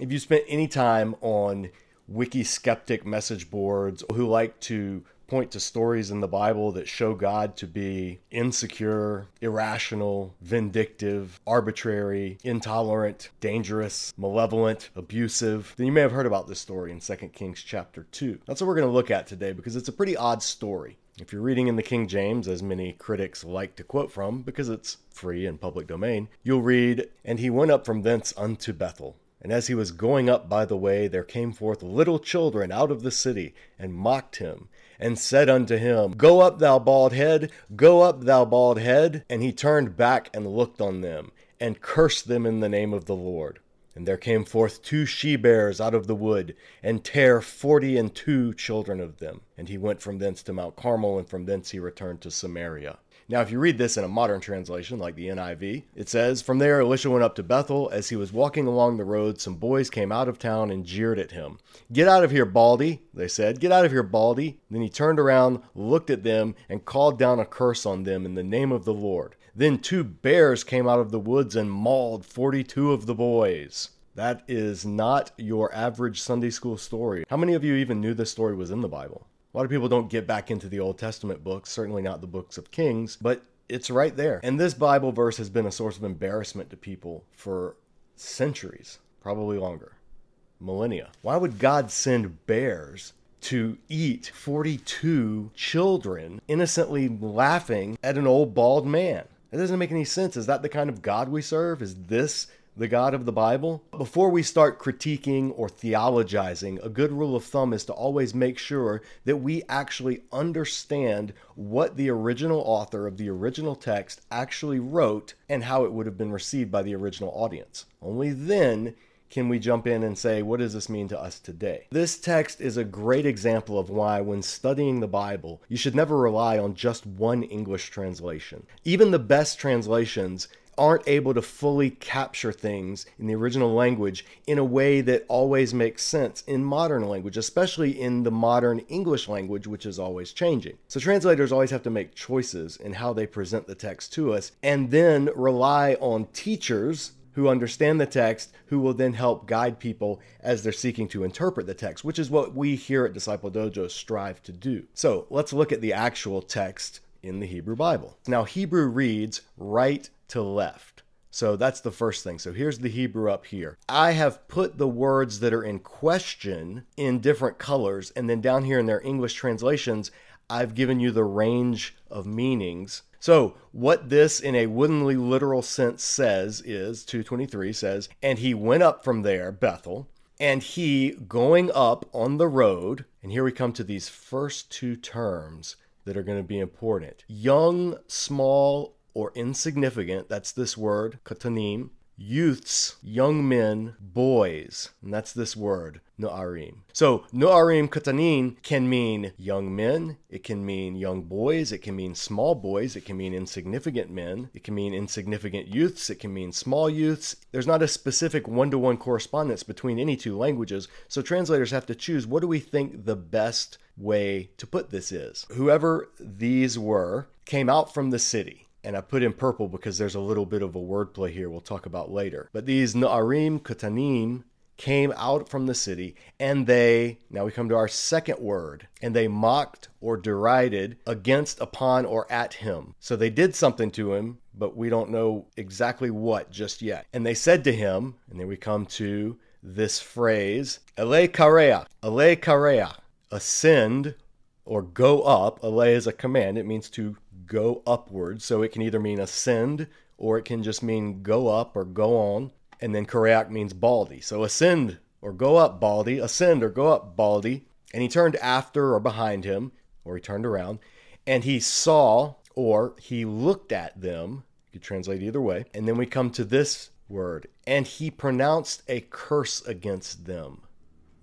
If you spent any time on wiki skeptic message boards who like to point to stories in the Bible that show God to be insecure, irrational, vindictive, arbitrary, intolerant, dangerous, malevolent, abusive, then you may have heard about this story in 2 Kings chapter 2. That's what we're going to look at today because it's a pretty odd story. If you're reading in the King James, as many critics like to quote from because it's free and public domain, you'll read, And he went up from thence unto Bethel. And as he was going up by the way, there came forth little children out of the city, and mocked him, and said unto him, Go up, thou bald head, go up, thou bald head. And he turned back and looked on them, and cursed them in the name of the Lord. And there came forth two she bears out of the wood, and tare forty and two children of them. And he went from thence to Mount Carmel, and from thence he returned to Samaria. Now, if you read this in a modern translation like the NIV, it says, From there Elisha went up to Bethel. As he was walking along the road, some boys came out of town and jeered at him. Get out of here, Baldy, they said. Get out of here, Baldy. Then he turned around, looked at them, and called down a curse on them in the name of the Lord. Then two bears came out of the woods and mauled 42 of the boys. That is not your average Sunday school story. How many of you even knew this story was in the Bible? A lot of people don't get back into the Old Testament books, certainly not the books of Kings, but it's right there. And this Bible verse has been a source of embarrassment to people for centuries, probably longer, millennia. Why would God send bears to eat 42 children innocently laughing at an old bald man? That doesn't make any sense. Is that the kind of God we serve? Is this the God of the Bible? Before we start critiquing or theologizing, a good rule of thumb is to always make sure that we actually understand what the original author of the original text actually wrote and how it would have been received by the original audience. Only then can we jump in and say, what does this mean to us today? This text is a great example of why, when studying the Bible, you should never rely on just one English translation. Even the best translations aren't able to fully capture things in the original language in a way that always makes sense in modern language, especially in the modern English language, which is always changing. So translators always have to make choices in how they present the text to us and then rely on teachers who understand the text, who will then help guide people as they're seeking to interpret the text, which is what we here at Disciple Dojo strive to do. So let's look at the actual text in the Hebrew Bible. Now, Hebrew reads right to left. So that's the first thing. So here's the Hebrew up here. I have put the words that are in question in different colors, and then down here in their English translations, I've given you the range of meanings. So, what this in a woodenly literal sense says is 223 says, And he went up from there, Bethel, and he going up on the road, and here we come to these first two terms that are going to be important. Young, small, or insignificant, that's this word, katanim. Youths, young men, boys, and that's this word, no'arim. So, no'arim katanim can mean young men, it can mean young boys, it can mean small boys, it can mean insignificant men, it can mean insignificant youths, it can mean small youths. There's not a specific one to one correspondence between any two languages, so translators have to choose what do we think the best way to put this is. Whoever these were came out from the city and I put in purple because there's a little bit of a wordplay here we'll talk about later. But these Na'arim Katanim came out from the city and they, now we come to our second word, and they mocked or derided against, upon, or at him. So they did something to him, but we don't know exactly what just yet. And they said to him, and then we come to this phrase, Ele Karea, Ele Karea, ascend or go up. Ele is a command, it means to go upward. So it can either mean ascend or it can just mean go up or go on. And then Korayak means baldy. So ascend or go up baldy, ascend or go up baldy. And he turned after or behind him, or he turned around, and he saw or he looked at them. You could translate either way. And then we come to this word, and he pronounced a curse against them.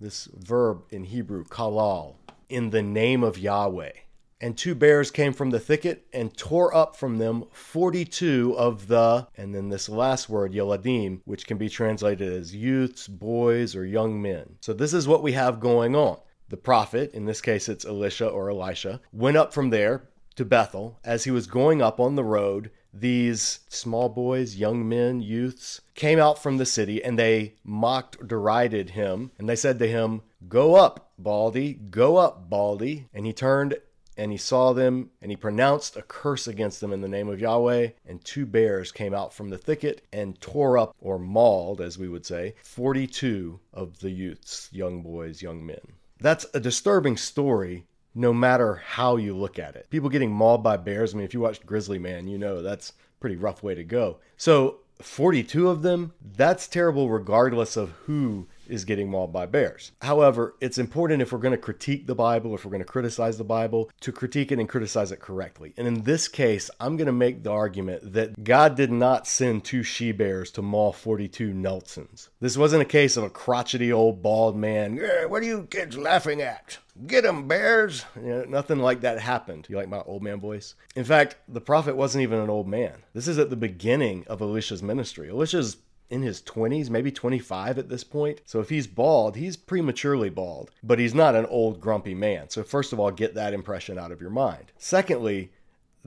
This verb in Hebrew, kalal, in the name of Yahweh. And two bears came from the thicket and tore up from them 42 of the, and then this last word, Yeladim, which can be translated as youths, boys, or young men. So this is what we have going on. The prophet, in this case it's Elisha or Elisha, went up from there to Bethel. As he was going up on the road, these small boys, young men, youths, came out from the city and they mocked, derided him, and they said to him, Go up, Baldy, go up, Baldy. And he turned and he saw them and he pronounced a curse against them in the name of Yahweh. And two bears came out from the thicket and tore up, or mauled, as we would say, 42 of the youths, young boys, young men. That's a disturbing story no matter how you look at it. People getting mauled by bears, I mean, if you watched Grizzly Man, you know that's a pretty rough way to go. So, 42 of them, that's terrible regardless of who is getting mauled by bears. However, it's important if we're going to critique the Bible, if we're going to criticize the Bible, to critique it and criticize it correctly. And in this case, I'm going to make the argument that God did not send two she bears to maul 42 Nelsons. This wasn't a case of a crotchety old bald man, what are you kids laughing at? Get 'em, bears! You know, nothing like that happened. You like my old man voice? In fact, the prophet wasn't even an old man. This is at the beginning of Elisha's ministry. Elisha's in his 20s, maybe 25 at this point. So if he's bald, he's prematurely bald, but he's not an old grumpy man. So first of all, get that impression out of your mind. Secondly,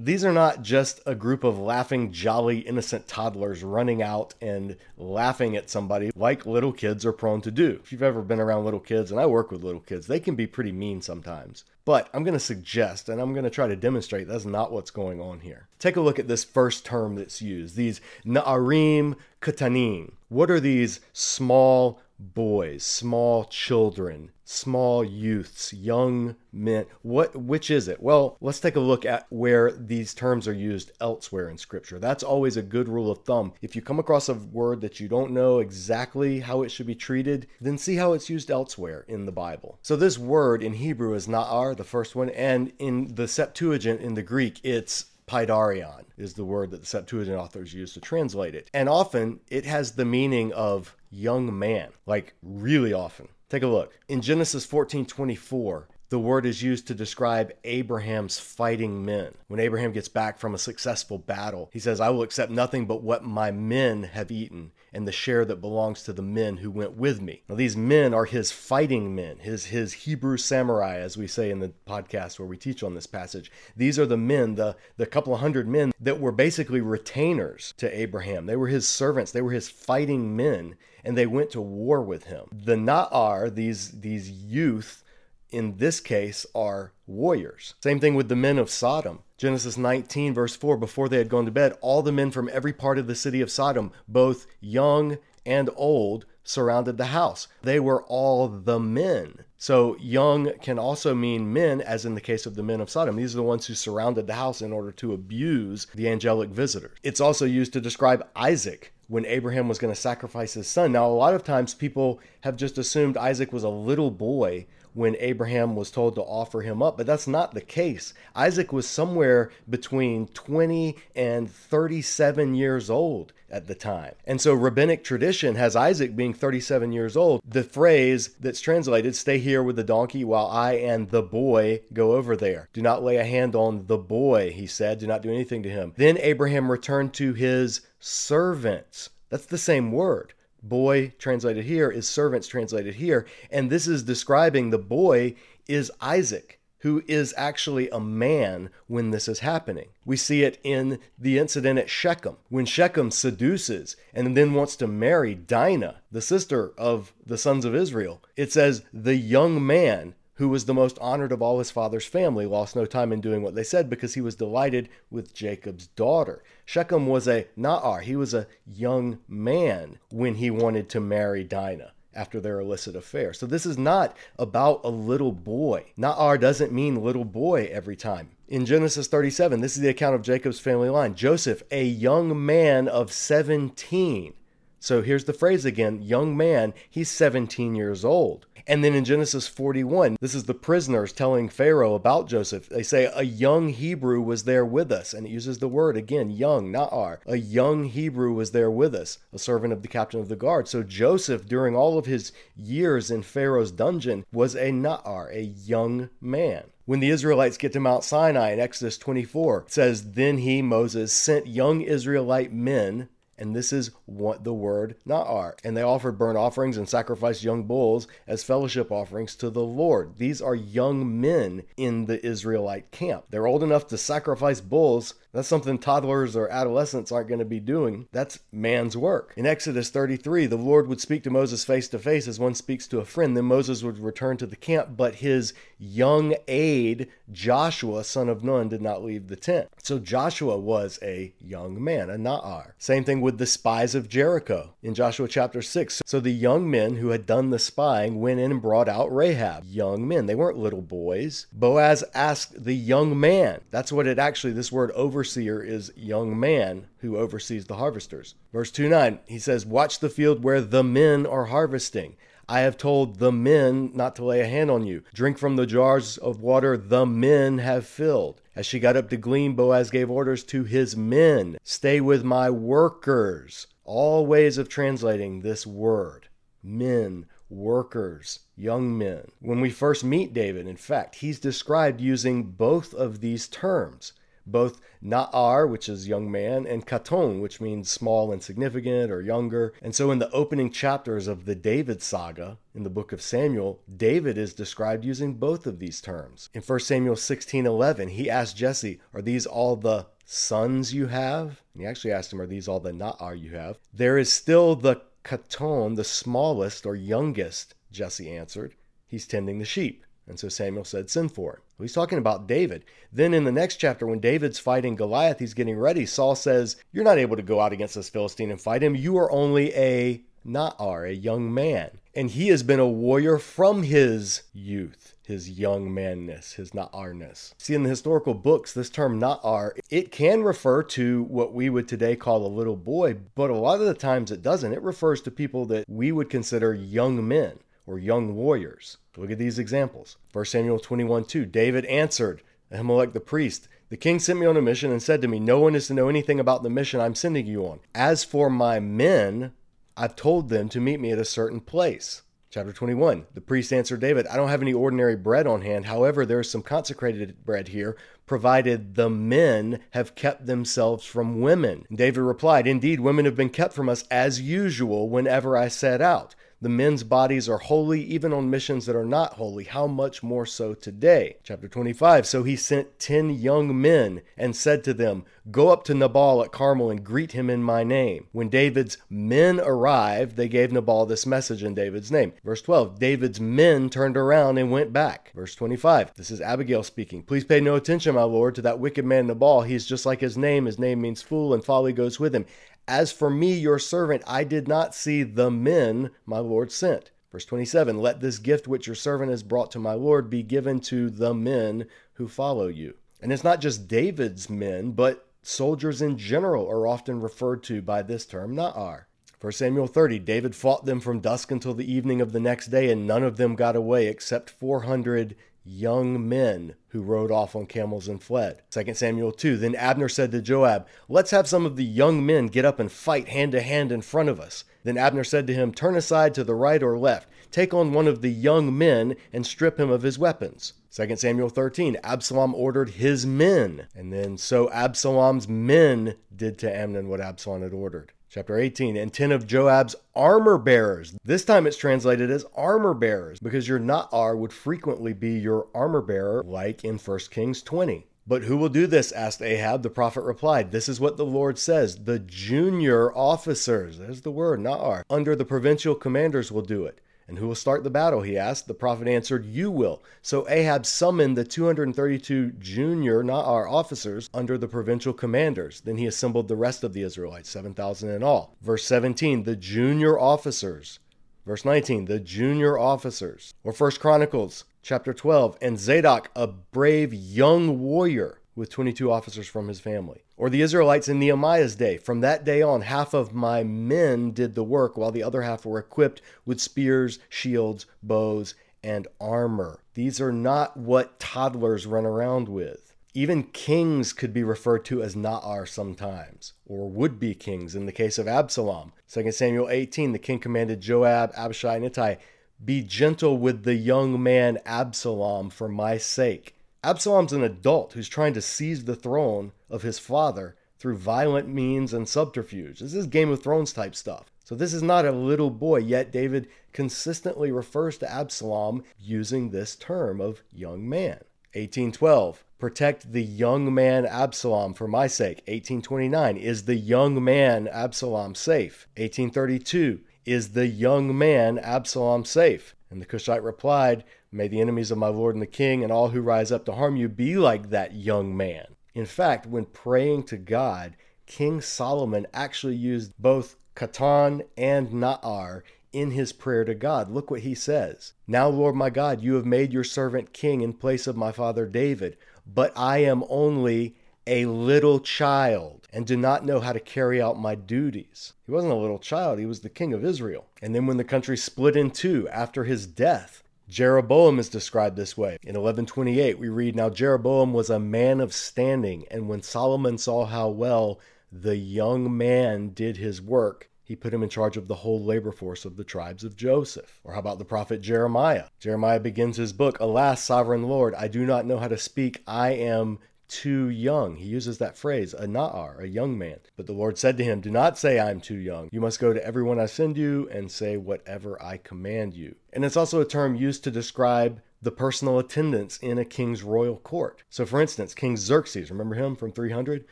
these are not just a group of laughing, jolly, innocent toddlers running out and laughing at somebody like little kids are prone to do. If you've ever been around little kids, and I work with little kids, they can be pretty mean sometimes. But I'm going to suggest, and I'm going to try to demonstrate, that's not what's going on here. Take a look at this first term that's used these Na'arim Katanim. What are these small boys, small children, small youths, young men. What which is it? Well, let's take a look at where these terms are used elsewhere in scripture. That's always a good rule of thumb. If you come across a word that you don't know exactly how it should be treated, then see how it's used elsewhere in the Bible. So this word in Hebrew is na'ar, the first one, and in the Septuagint in the Greek, it's Paidarion is the word that the Septuagint authors use to translate it. And often it has the meaning of young man, like really often. Take a look. In Genesis 14 24, the word is used to describe Abraham's fighting men. When Abraham gets back from a successful battle, he says, I will accept nothing but what my men have eaten and the share that belongs to the men who went with me. Now, these men are his fighting men, his, his Hebrew samurai, as we say in the podcast where we teach on this passage. These are the men, the, the couple of hundred men that were basically retainers to Abraham. They were his servants, they were his fighting men, and they went to war with him. The Na'ar, these, these youth, in this case are warriors. Same thing with the men of Sodom. Genesis 19, verse 4 before they had gone to bed, all the men from every part of the city of Sodom, both young and old, surrounded the house. They were all the men. So, young can also mean men, as in the case of the men of Sodom. These are the ones who surrounded the house in order to abuse the angelic visitors. It's also used to describe Isaac when Abraham was going to sacrifice his son. Now, a lot of times people have just assumed Isaac was a little boy when Abraham was told to offer him up, but that's not the case. Isaac was somewhere between 20 and 37 years old at the time. And so rabbinic tradition has Isaac being 37 years old. The phrase that's translated, stay here with the donkey while I and the boy go over there. Do not lay a hand on the boy, he said. Do not do anything to him. Then Abraham returned to his servants. That's the same word. Boy translated here is servants translated here. And this is describing the boy is Isaac, who is actually a man when this is happening. We see it in the incident at Shechem, when Shechem seduces and then wants to marry Dinah, the sister of the sons of Israel. It says, the young man who was the most honored of all his father's family, lost no time in doing what they said because he was delighted with Jacob's daughter. Shechem was a Na'ar, he was a young man when he wanted to marry Dinah after their illicit affair. So this is not about a little boy. Na'ar doesn't mean little boy every time. In Genesis 37, this is the account of Jacob's family line. Joseph, a young man of 17. So here's the phrase again young man, he's 17 years old. And then in Genesis 41, this is the prisoners telling Pharaoh about Joseph. They say, A young Hebrew was there with us. And it uses the word again, young, Na'ar. A young Hebrew was there with us, a servant of the captain of the guard. So Joseph, during all of his years in Pharaoh's dungeon, was a Na'ar, a young man. When the Israelites get to Mount Sinai in Exodus 24, it says, Then he, Moses, sent young Israelite men and this is what the word Na'ar. And they offered burnt offerings and sacrificed young bulls as fellowship offerings to the Lord. These are young men in the Israelite camp. They're old enough to sacrifice bulls That's something toddlers or adolescents aren't going to be doing. That's man's work. In Exodus 33, the Lord would speak to Moses face to face as one speaks to a friend. Then Moses would return to the camp, but his young aide, Joshua, son of Nun, did not leave the tent. So Joshua was a young man, a Na'ar. Same thing with the spies of Jericho in Joshua chapter 6. So the young men who had done the spying went in and brought out Rahab. Young men. They weren't little boys. Boaz asked the young man. That's what it actually, this word overseer is young man who oversees the harvesters. Verse 2 9, he says, Watch the field where the men are harvesting. I have told the men not to lay a hand on you. Drink from the jars of water the men have filled. As she got up to glean, Boaz gave orders to his men Stay with my workers. All ways of translating this word men, workers, young men. When we first meet David, in fact, he's described using both of these terms both Na'ar, which is young man, and Katon, which means small and significant or younger. And so in the opening chapters of the David saga in the book of Samuel, David is described using both of these terms. In 1 Samuel 16:11, he asked Jesse, "Are these all the sons you have?" And he actually asked him, "Are these all the Na'ar you have?" There is still the Katon, the smallest or youngest, Jesse answered. He's tending the sheep. And so Samuel said, Send for him. He's talking about David. Then in the next chapter, when David's fighting Goliath, he's getting ready. Saul says, You're not able to go out against this Philistine and fight him. You are only a Na'ar, a young man. And he has been a warrior from his youth, his young manness, his Na'arness. See, in the historical books, this term Na'ar, it can refer to what we would today call a little boy, but a lot of the times it doesn't. It refers to people that we would consider young men or young warriors. Look at these examples. 1 Samuel 21 2. David answered Ahimelech the priest, The king sent me on a mission and said to me, No one is to know anything about the mission I'm sending you on. As for my men, I've told them to meet me at a certain place. Chapter 21. The priest answered David, I don't have any ordinary bread on hand. However, there is some consecrated bread here, provided the men have kept themselves from women. David replied, Indeed, women have been kept from us as usual whenever I set out. The men's bodies are holy even on missions that are not holy. How much more so today? Chapter 25. So he sent 10 young men and said to them, Go up to Nabal at Carmel and greet him in my name. When David's men arrived, they gave Nabal this message in David's name. Verse 12. David's men turned around and went back. Verse 25. This is Abigail speaking. Please pay no attention, my lord, to that wicked man Nabal. He is just like his name. His name means fool, and folly goes with him. As for me, your servant, I did not see the men my Lord sent. Verse 27 Let this gift which your servant has brought to my Lord be given to the men who follow you. And it's not just David's men, but soldiers in general are often referred to by this term, Not Na'ar. 1 Samuel 30 David fought them from dusk until the evening of the next day, and none of them got away except 400 young men who rode off on camels and fled. 2 Samuel 2 Then Abner said to Joab, Let's have some of the young men get up and fight hand to hand in front of us. Then Abner said to him, Turn aside to the right or left. Take on one of the young men and strip him of his weapons. 2 Samuel 13 Absalom ordered his men. And then so Absalom's men did to Amnon what Absalom had ordered. Chapter 18, and 10 of Joab's armor bearers. This time it's translated as armor bearers because your Na'ar would frequently be your armor bearer, like in 1 Kings 20. But who will do this? asked Ahab. The prophet replied, This is what the Lord says the junior officers, there's the word, Na'ar, under the provincial commanders will do it. And who will start the battle? He asked. The prophet answered, You will. So Ahab summoned the 232 junior Na'ar officers under the provincial commanders. Then he assembled the rest of the Israelites, 7,000 in all. Verse 17, the junior officers. Verse 19, the junior officers. Or First Chronicles chapter 12, and Zadok, a brave young warrior with 22 officers from his family. Or the Israelites in Nehemiah's day. From that day on, half of my men did the work, while the other half were equipped with spears, shields, bows, and armor. These are not what toddlers run around with. Even kings could be referred to as Na'ar sometimes, or would be kings in the case of Absalom. 2 Samuel 18, the king commanded Joab, Abishai, and Ittai, Be gentle with the young man Absalom for my sake Absalom's an adult who's trying to seize the throne of his father through violent means and subterfuge. This is Game of Thrones type stuff. So this is not a little boy, yet David consistently refers to Absalom using this term of young man. 1812. Protect the young man Absalom for my sake. 1829. Is the young man Absalom safe? 1832. Is the young man Absalom safe? And the Cushite replied, May the enemies of my Lord and the king and all who rise up to harm you be like that young man. In fact, when praying to God, King Solomon actually used both Katan and Naar in his prayer to God. Look what he says. Now, Lord my God, you have made your servant king in place of my father David, but I am only a little child and do not know how to carry out my duties. He wasn't a little child, he was the king of Israel. And then when the country split in two after his death, Jeroboam is described this way. In 1128, we read Now Jeroboam was a man of standing, and when Solomon saw how well the young man did his work, he put him in charge of the whole labor force of the tribes of Joseph. Or how about the prophet Jeremiah? Jeremiah begins his book, Alas, sovereign Lord, I do not know how to speak. I am too young. He uses that phrase, a na'ar, a young man. But the Lord said to him, Do not say I am too young. You must go to everyone I send you and say whatever I command you. And it's also a term used to describe the personal attendants in a king's royal court. So, for instance, King Xerxes, remember him from 300?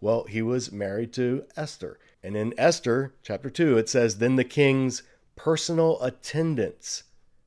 Well, he was married to Esther. And in Esther, chapter 2, it says, Then the king's personal attendants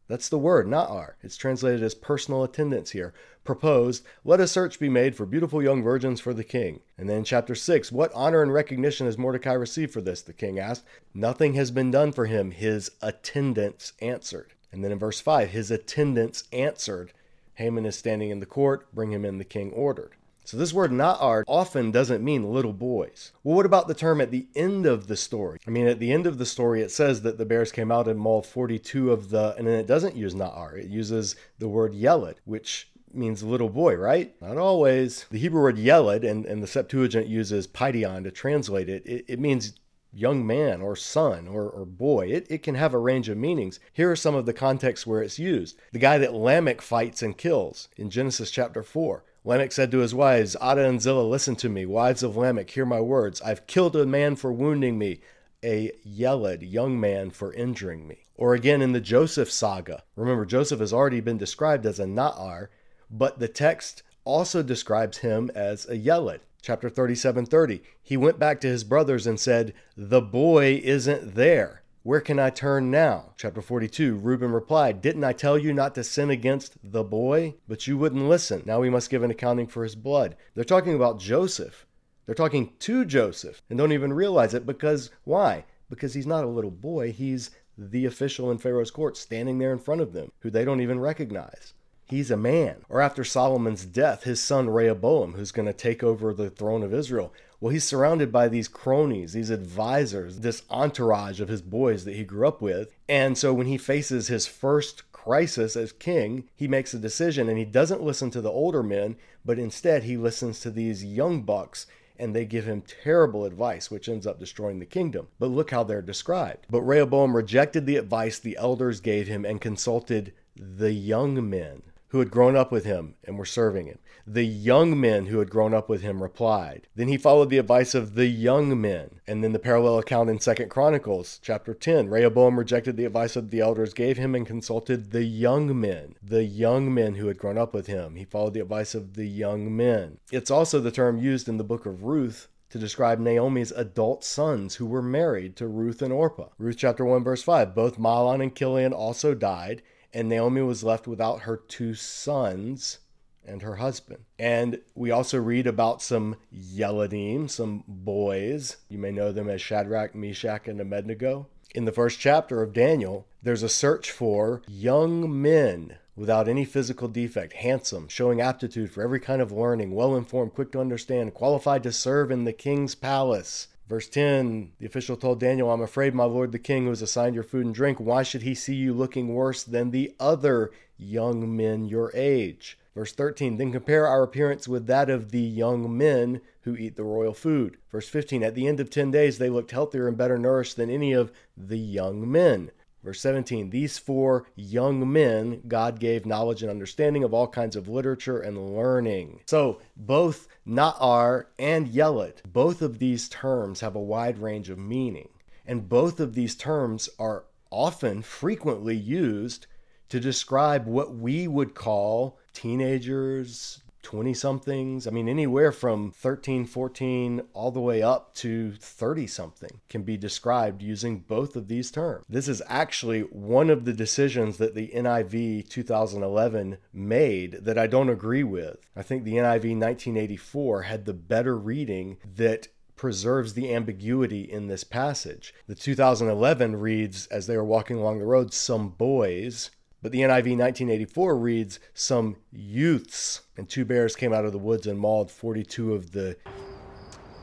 that's the word, na'ar. It's translated as personal attendants here. Proposed, let a search be made for beautiful young virgins for the king. And then chapter 6, what honor and recognition has Mordecai received for this? The king asked. Nothing has been done for him, his attendants answered. And then in verse 5, his attendants answered. Haman is standing in the court, bring him in, the king ordered. So this word na'ar often doesn't mean little boys. Well, what about the term at the end of the story? I mean, at the end of the story, it says that the bears came out and mauled 42 of the, and then it doesn't use na'ar. It uses the word yeled, which means little boy, right? Not always. The Hebrew word yeled, and, and the Septuagint uses paidion to translate it, it, it means young man or son or, or boy. It, it can have a range of meanings. Here are some of the contexts where it's used. The guy that Lamech fights and kills in Genesis chapter 4. Lamech said to his wives, Adah and Zillah, listen to me. Wives of Lamech, hear my words. I've killed a man for wounding me, a yeled young man for injuring me. Or again in the Joseph saga. Remember, Joseph has already been described as a Na'ar, but the text also describes him as a yeled. Chapter 37 30. He went back to his brothers and said, The boy isn't there. Where can I turn now? Chapter 42 Reuben replied, Didn't I tell you not to sin against the boy? But you wouldn't listen. Now we must give an accounting for his blood. They're talking about Joseph. They're talking to Joseph and don't even realize it because why? Because he's not a little boy. He's the official in Pharaoh's court standing there in front of them, who they don't even recognize. He's a man. Or after Solomon's death, his son Rehoboam, who's going to take over the throne of Israel, well, he's surrounded by these cronies, these advisors, this entourage of his boys that he grew up with. And so when he faces his first crisis as king, he makes a decision and he doesn't listen to the older men, but instead he listens to these young bucks and they give him terrible advice, which ends up destroying the kingdom. But look how they're described. But Rehoboam rejected the advice the elders gave him and consulted the young men who had grown up with him and were serving him. The young men who had grown up with him replied. Then he followed the advice of the young men. And then the parallel account in Second Chronicles chapter 10. Rehoboam rejected the advice of the elders gave him and consulted the young men. The young men who had grown up with him. He followed the advice of the young men. It's also the term used in the book of Ruth to describe Naomi's adult sons who were married to Ruth and Orpah. Ruth chapter 1 verse 5. Both Mahlon and Chilion also died and Naomi was left without her two sons and her husband. And we also read about some Yeledim, some boys. You may know them as Shadrach, Meshach, and Abednego. In the first chapter of Daniel, there's a search for young men without any physical defect, handsome, showing aptitude for every kind of learning, well informed, quick to understand, qualified to serve in the king's palace. Verse 10 The official told Daniel, I'm afraid, my lord the king, who has assigned your food and drink, why should he see you looking worse than the other young men your age? Verse 13 Then compare our appearance with that of the young men who eat the royal food. Verse 15 At the end of 10 days, they looked healthier and better nourished than any of the young men. Verse 17 These four young men God gave knowledge and understanding of all kinds of literature and learning. So both Na'ar and Yeled, both of these terms have a wide range of meaning. And both of these terms are often, frequently used to describe what we would call teenagers, 20 somethings. I mean, anywhere from 13, 14, all the way up to 30 something can be described using both of these terms. This is actually one of the decisions that the NIV 2011 made that I don't agree with. I think the NIV 1984 had the better reading that preserves the ambiguity in this passage. The 2011 reads, as they were walking along the road, some boys but the NIV 1984 reads Some youths, and two bears came out of the woods and mauled 42 of the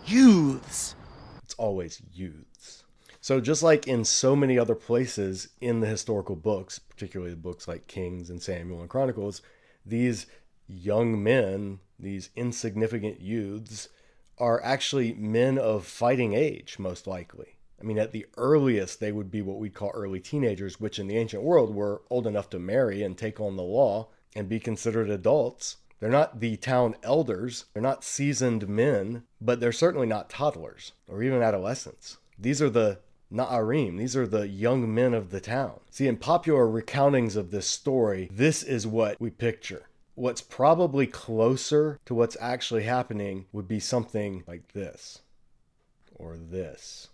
youths. It's always youths. So, just like in so many other places in the historical books, particularly the books like Kings and Samuel and Chronicles, these young men, these insignificant youths, are actually men of fighting age, most likely. I mean, at the earliest, they would be what we'd call early teenagers, which in the ancient world were old enough to marry and take on the law and be considered adults. They're not the town elders, they're not seasoned men, but they're certainly not toddlers or even adolescents. These are the Na'arim, these are the young men of the town. See, in popular recountings of this story, this is what we picture. What's probably closer to what's actually happening would be something like this or this.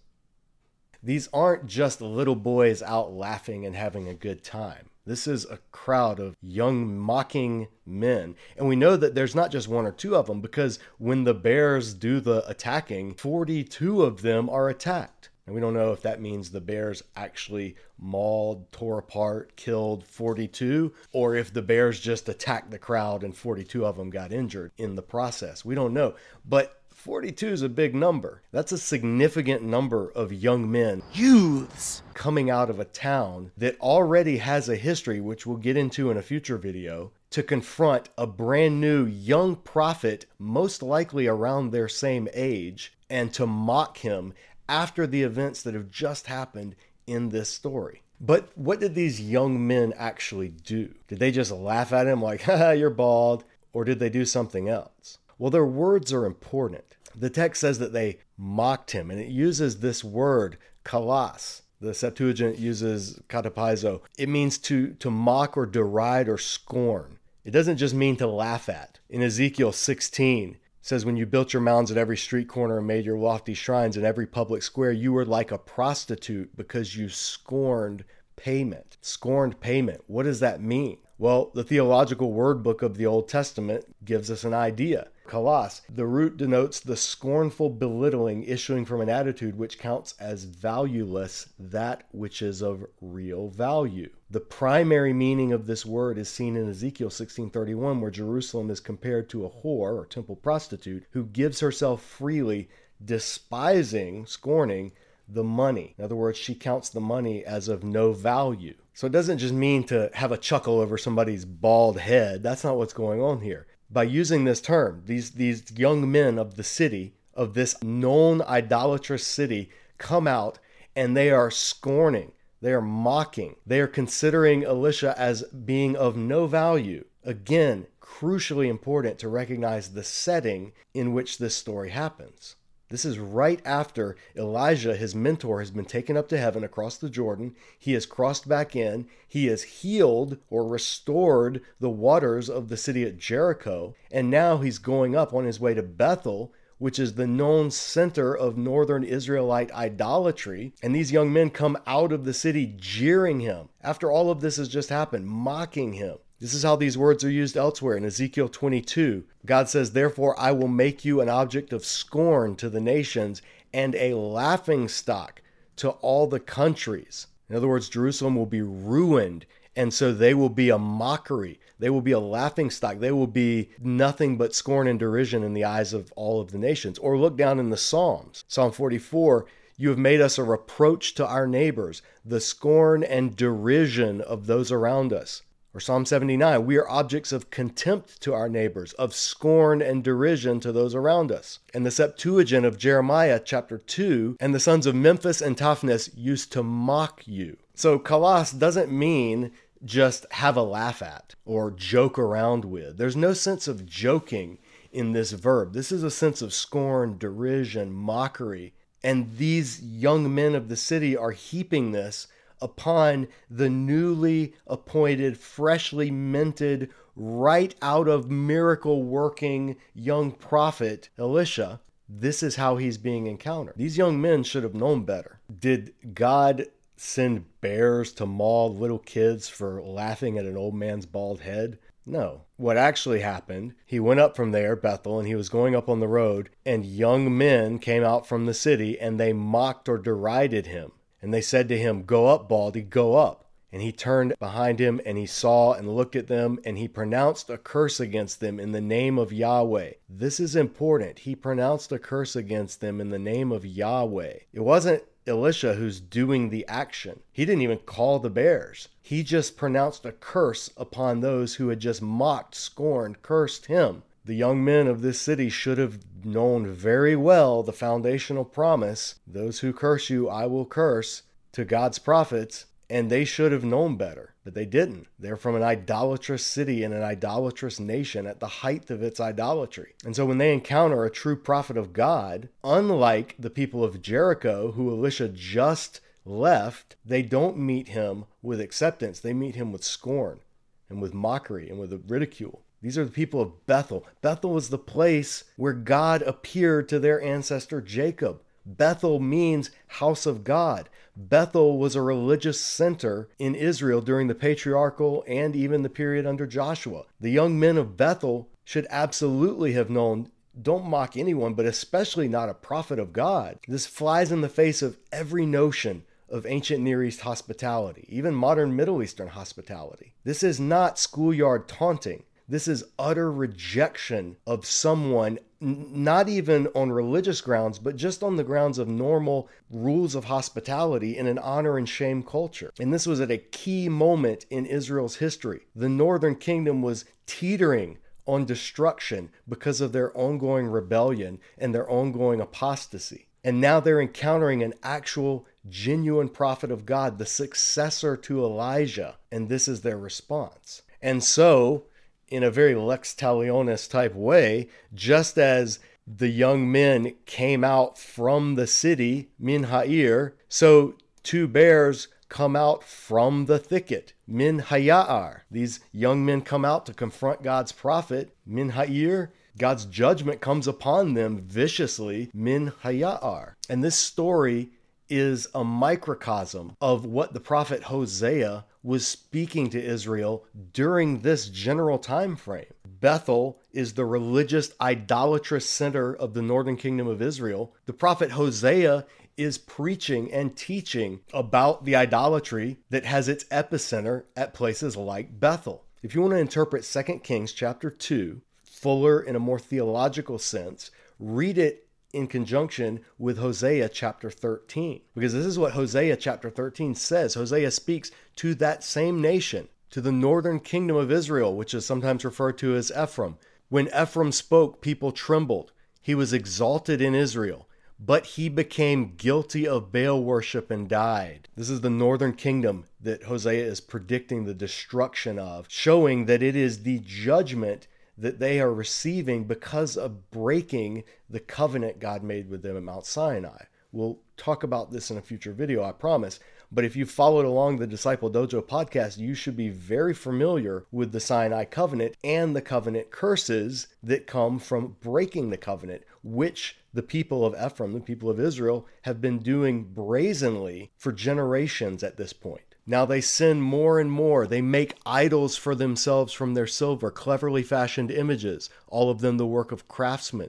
These aren't just little boys out laughing and having a good time. This is a crowd of young, mocking men. And we know that there's not just one or two of them because when the bears do the attacking, 42 of them are attacked. And we don't know if that means the bears actually mauled, tore apart, killed 42, or if the bears just attacked the crowd and 42 of them got injured in the process. We don't know. But 42 is a big number. That's a significant number of young men, youths, coming out of a town that already has a history, which we'll get into in a future video, to confront a brand new young prophet, most likely around their same age, and to mock him after the events that have just happened in this story. But what did these young men actually do? Did they just laugh at him like, haha, you're bald? Or did they do something else? Well, their words are important. The text says that they mocked him, and it uses this word, kalas. The Septuagint uses katapaizo. It means to, to mock or deride or scorn. It doesn't just mean to laugh at. In Ezekiel 16, says, When you built your mounds at every street corner and made your lofty shrines in every public square, you were like a prostitute because you scorned payment. Scorned payment. What does that mean? Well, the theological word book of the Old Testament gives us an idea. Kalas, the root denotes the scornful belittling issuing from an attitude which counts as valueless that which is of real value. The primary meaning of this word is seen in Ezekiel 16:31 where Jerusalem is compared to a whore or temple prostitute who gives herself freely despising, scorning the money. In other words, she counts the money as of no value. So it doesn't just mean to have a chuckle over somebody's bald head. That's not what's going on here. By using this term, these, these young men of the city, of this known idolatrous city, come out and they are scorning, they are mocking, they are considering Elisha as being of no value. Again, crucially important to recognize the setting in which this story happens. This is right after Elijah, his mentor, has been taken up to heaven across the Jordan. He has crossed back in. He has healed or restored the waters of the city at Jericho. And now he's going up on his way to Bethel, which is the known center of northern Israelite idolatry. And these young men come out of the city jeering him after all of this has just happened, mocking him. This is how these words are used elsewhere in Ezekiel 22. God says, Therefore, I will make you an object of scorn to the nations and a laughing stock to all the countries. In other words, Jerusalem will be ruined, and so they will be a mockery. They will be a laughing stock. They will be nothing but scorn and derision in the eyes of all of the nations. Or look down in the Psalms. Psalm 44 You have made us a reproach to our neighbors, the scorn and derision of those around us. Or Psalm 79, we are objects of contempt to our neighbors, of scorn and derision to those around us. And the Septuagint of Jeremiah chapter 2, and the sons of Memphis and Taphnes used to mock you. So kalas doesn't mean just have a laugh at or joke around with. There's no sense of joking in this verb. This is a sense of scorn, derision, mockery. And these young men of the city are heaping this upon the newly appointed, freshly minted right out of miracle working young prophet Elisha, this is how he's being encountered. These young men should have known better. Did God send bears to maul little kids for laughing at an old man's bald head? No. What actually happened, he went up from there, Bethel, and he was going up on the road, and young men came out from the city, and they mocked or derided him. And they said to him, Go up, Baldy, go up. And he turned behind him, and he saw and looked at them, and he pronounced a curse against them in the name of Yahweh. This is important. He pronounced a curse against them in the name of Yahweh. It wasn't Elisha who's doing the action. He didn't even call the bears. He just pronounced a curse upon those who had just mocked, scorned, cursed him. The young men of this city should have known very well the foundational promise those who curse you, I will curse to God's prophets, and they should have known better but they didn't. They're from an idolatrous city and an idolatrous nation at the height of its idolatry. And so when they encounter a true prophet of God, unlike the people of Jericho who Elisha just left, they don't meet him with acceptance. They meet him with scorn and with mockery and with ridicule. These are the people of Bethel. Bethel was the place where God appeared to their ancestor Jacob. Bethel means house of God. Bethel was a religious center in Israel during the patriarchal and even the period under Joshua. The young men of Bethel should absolutely have known don't mock anyone, but especially not a prophet of God. This flies in the face of every notion of ancient Near East hospitality, even modern Middle Eastern hospitality. This is not schoolyard taunting. This is utter rejection of someone, not even on religious grounds, but just on the grounds of normal rules of hospitality in an honor and shame culture. And this was at a key moment in Israel's history. The northern kingdom was teetering on destruction because of their ongoing rebellion and their ongoing apostasy. And now they're encountering an actual, genuine prophet of God, the successor to Elijah. And this is their response. And so in a very Lex Talionis type way, just as the young men came out from the city, Min Ha'ir, so two bears come out from the thicket, Min Haya'ar. These young men come out to confront God's prophet, Min Ha'ir. God's judgment comes upon them viciously, Min Haya'ar. And this story is a microcosm of what the prophet Hosea was speaking to Israel during this general time frame. Bethel is the religious idolatrous center of the northern kingdom of Israel. The prophet Hosea is preaching and teaching about the idolatry that has its epicenter at places like Bethel. If you want to interpret 2 Kings chapter 2 fuller in a more theological sense, read it in conjunction with Hosea chapter 13. Because this is what Hosea chapter 13 says. Hosea speaks to that same nation, to the northern kingdom of Israel, which is sometimes referred to as Ephraim. When Ephraim spoke, people trembled. He was exalted in Israel, but he became guilty of Baal worship and died. This is the northern kingdom that Hosea is predicting the destruction of, showing that it is the judgment that they are receiving because of breaking the covenant God made with them at Mount Sinai. We'll talk about this in a future video, I promise. But if you followed along the Disciple Dojo podcast, you should be very familiar with the Sinai covenant and the covenant curses that come from breaking the covenant, which the people of Ephraim, the people of Israel, have been doing brazenly for generations at this point. Now they sin more and more. They make idols for themselves from their silver, cleverly fashioned images, all of them the work of craftsmen.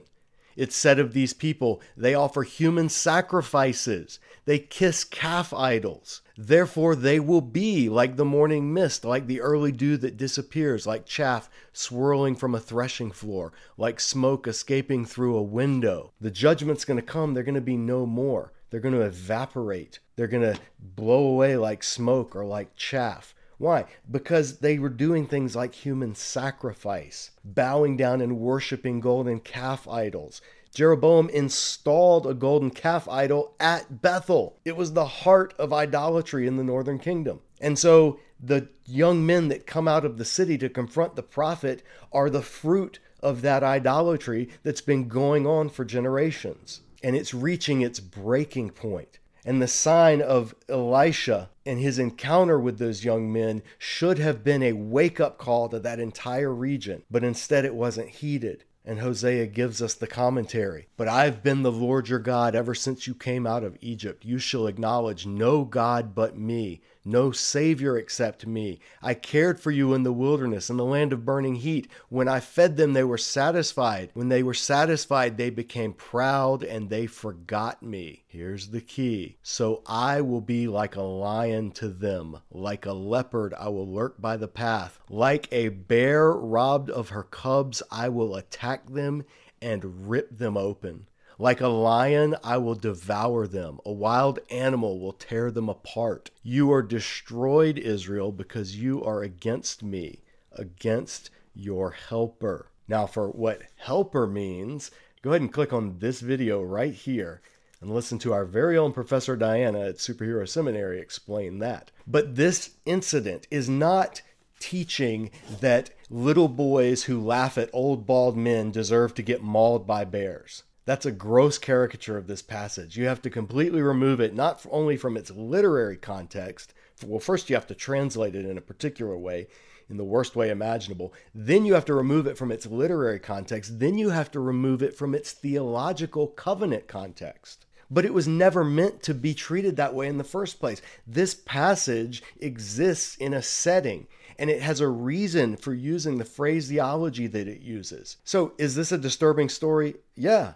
It's said of these people, they offer human sacrifices. They kiss calf idols. Therefore, they will be like the morning mist, like the early dew that disappears, like chaff swirling from a threshing floor, like smoke escaping through a window. The judgment's going to come, they're going to be no more. They're going to evaporate. They're going to blow away like smoke or like chaff. Why? Because they were doing things like human sacrifice, bowing down and worshiping golden calf idols. Jeroboam installed a golden calf idol at Bethel. It was the heart of idolatry in the northern kingdom. And so the young men that come out of the city to confront the prophet are the fruit of that idolatry that's been going on for generations and it's reaching its breaking point. And the sign of Elisha and his encounter with those young men should have been a wake up call to that entire region, but instead it wasn't heeded. And Hosea gives us the commentary. But I've been the Lord your God ever since you came out of Egypt. You shall acknowledge no God but me no Savior except me. I cared for you in the wilderness, in the land of burning heat. When I fed them, they were satisfied. When they were satisfied, they became proud and they forgot me. Here's the key. So I will be like a lion to them. Like a leopard, I will lurk by the path. Like a bear robbed of her cubs, I will attack them and rip them open. Like a lion, I will devour them. A wild animal will tear them apart. You are destroyed, Israel, because you are against me, against your helper. Now, for what helper means, go ahead and click on this video right here and listen to our very own Professor Diana at Superhero Seminary explain that. But this incident is not teaching that little boys who laugh at old bald men deserve to get mauled by bears. That's a gross caricature of this passage. You have to completely remove it, not only from its literary context. Well, first you have to translate it in a particular way, in the worst way imaginable. Then you have to remove it from its literary context. Then you have to remove it from its theological covenant context. But it was never meant to be treated that way in the first place. This passage exists in a setting and it has a reason for using the phraseology that it uses. So, is this a disturbing story? Yeah,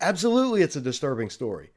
Absolutely, it's a disturbing story.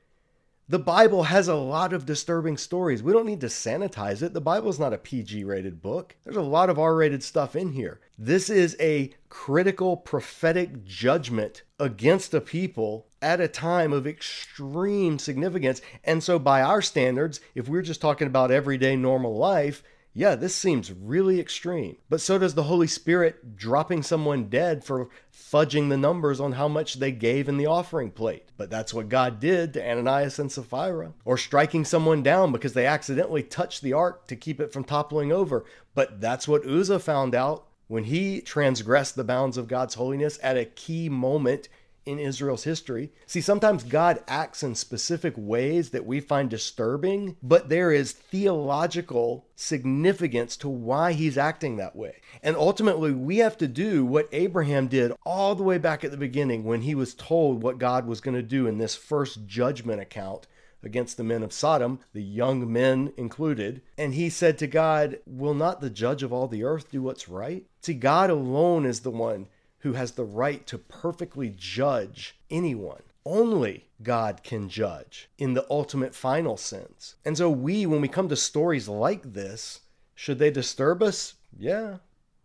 The Bible has a lot of disturbing stories. We don't need to sanitize it. The Bible's not a PG rated book. There's a lot of R rated stuff in here. This is a critical prophetic judgment against a people at a time of extreme significance. And so, by our standards, if we're just talking about everyday normal life, yeah, this seems really extreme. But so does the Holy Spirit dropping someone dead for fudging the numbers on how much they gave in the offering plate. But that's what God did to Ananias and Sapphira. Or striking someone down because they accidentally touched the ark to keep it from toppling over. But that's what Uzzah found out when he transgressed the bounds of God's holiness at a key moment in Israel's history. See, sometimes God acts in specific ways that we find disturbing, but there is theological significance to why he's acting that way. And ultimately, we have to do what Abraham did all the way back at the beginning when he was told what God was going to do in this first judgment account against the men of Sodom, the young men included. And he said to God, Will not the judge of all the earth do what's right? See, God alone is the one who has the right to perfectly judge anyone. Only God can judge in the ultimate final sense. And so, we, when we come to stories like this, should they disturb us? Yeah,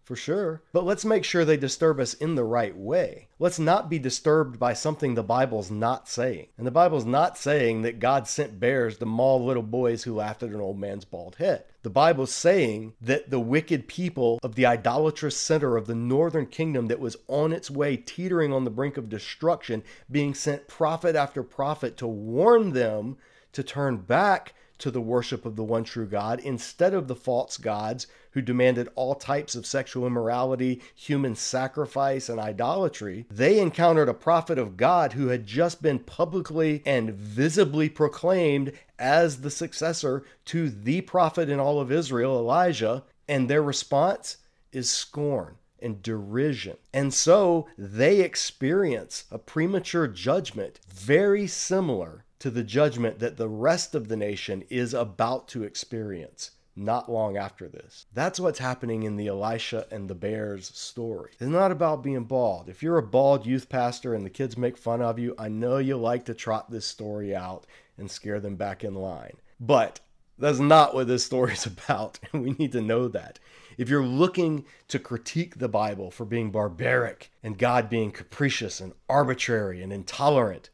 for sure. But let's make sure they disturb us in the right way. Let's not be disturbed by something the Bible's not saying. And the Bible's not saying that God sent bears to maul little boys who laughed at an old man's bald head. The Bible's saying that the wicked people of the idolatrous center of the northern kingdom that was on its way teetering on the brink of destruction, being sent prophet after prophet to warn them to turn back to the worship of the one true God instead of the false gods who demanded all types of sexual immorality, human sacrifice, and idolatry. They encountered a prophet of God who had just been publicly and visibly proclaimed as the successor to the prophet in all of Israel, Elijah, and their response is scorn and derision. And so they experience a premature judgment very similar to the judgment that the rest of the nation is about to experience not long after this. That's what's happening in the Elisha and the Bears story. It's not about being bald. If you're a bald youth pastor and the kids make fun of you, I know you like to trot this story out and scare them back in line. But that's not what this story is about, and we need to know that. If you're looking to critique the Bible for being barbaric and God being capricious and arbitrary and intolerant,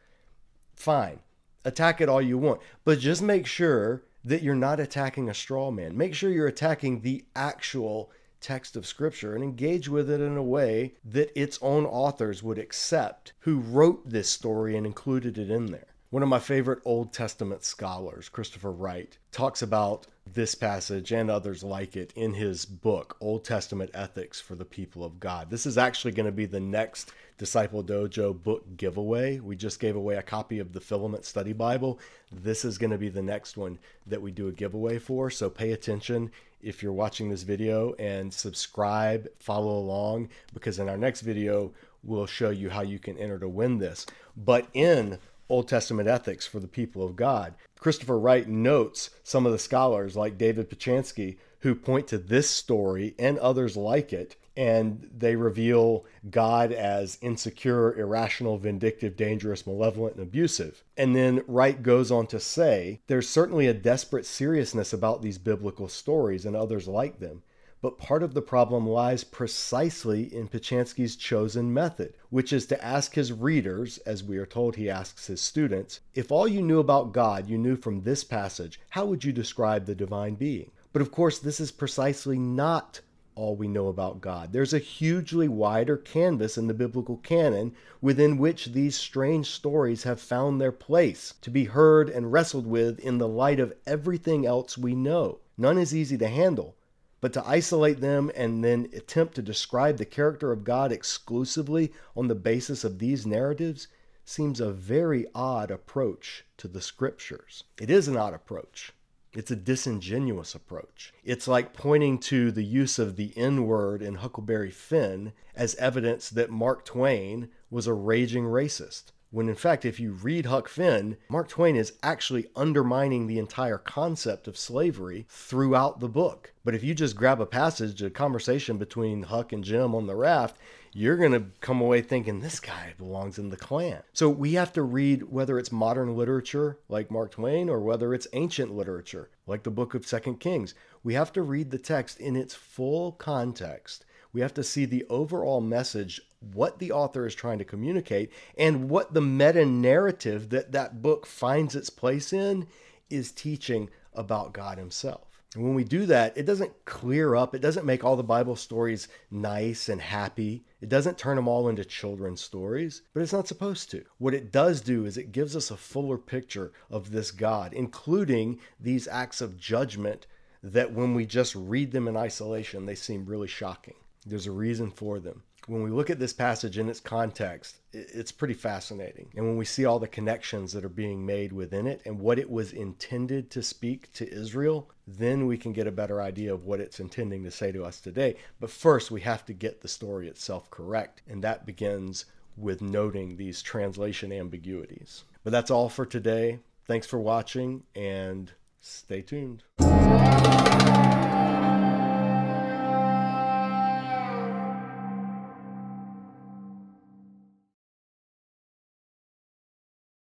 fine attack it all you want, but just make sure that you're not attacking a straw man. Make sure you're attacking the actual text of Scripture and engage with it in a way that its own authors would accept who wrote this story and included it in there. One of my favorite Old Testament scholars, Christopher Wright, talks about this passage and others like it in his book, Old Testament Ethics for the People of God. This is actually going to be the next Disciple Dojo book giveaway. We just gave away a copy of the Filament Study Bible. This is going to be the next one that we do a giveaway for. So pay attention if you're watching this video and subscribe, follow along, because in our next video, we'll show you how you can enter to win this. But in Old Testament ethics for the people of God, Christopher Wright notes some of the scholars like David Penchansky who point to this story and others like it and they reveal God as insecure, irrational, vindictive, dangerous, malevolent, and abusive. And then Wright goes on to say there's certainly a desperate seriousness about these biblical stories and others like them. But part of the problem lies precisely in Penchansky's chosen method, which is to ask his readers, as we are told he asks his students, if all you knew about God you knew from this passage, how would you describe the divine being? But of course, this is precisely not all we know about God. There's a hugely wider canvas in the biblical canon within which these strange stories have found their place to be heard and wrestled with in the light of everything else we know. None is easy to handle, but to isolate them and then attempt to describe the character of God exclusively on the basis of these narratives seems a very odd approach to the scriptures. It is an odd approach. It's a disingenuous approach. It's like pointing to the use of the N word in Huckleberry Finn as evidence that Mark Twain was a raging racist. When in fact, if you read Huck Finn, Mark Twain is actually undermining the entire concept of slavery throughout the book. But if you just grab a passage, a conversation between Huck and Jim on the raft, you're going to come away thinking this guy belongs in the Klan. So we have to read whether it's modern literature like Mark Twain or whether it's ancient literature like the book of Second Kings. We have to read the text in its full context. We have to see the overall message, what the author is trying to communicate, and what the meta narrative that that book finds its place in is teaching about God Himself. And when we do that, it doesn't clear up, it doesn't make all the Bible stories nice and happy. It doesn't turn them all into children's stories, but it's not supposed to. What it does do is it gives us a fuller picture of this God, including these acts of judgment that when we just read them in isolation, they seem really shocking. There's a reason for them when we look at this passage in its context, it's pretty fascinating. And when we see all the connections that are being made within it and what it was intended to speak to Israel, then we can get a better idea of what it's intending to say to us today. But first, we have to get the story itself correct. And that begins with noting these translation ambiguities. But that's all for today. Thanks for watching and stay tuned.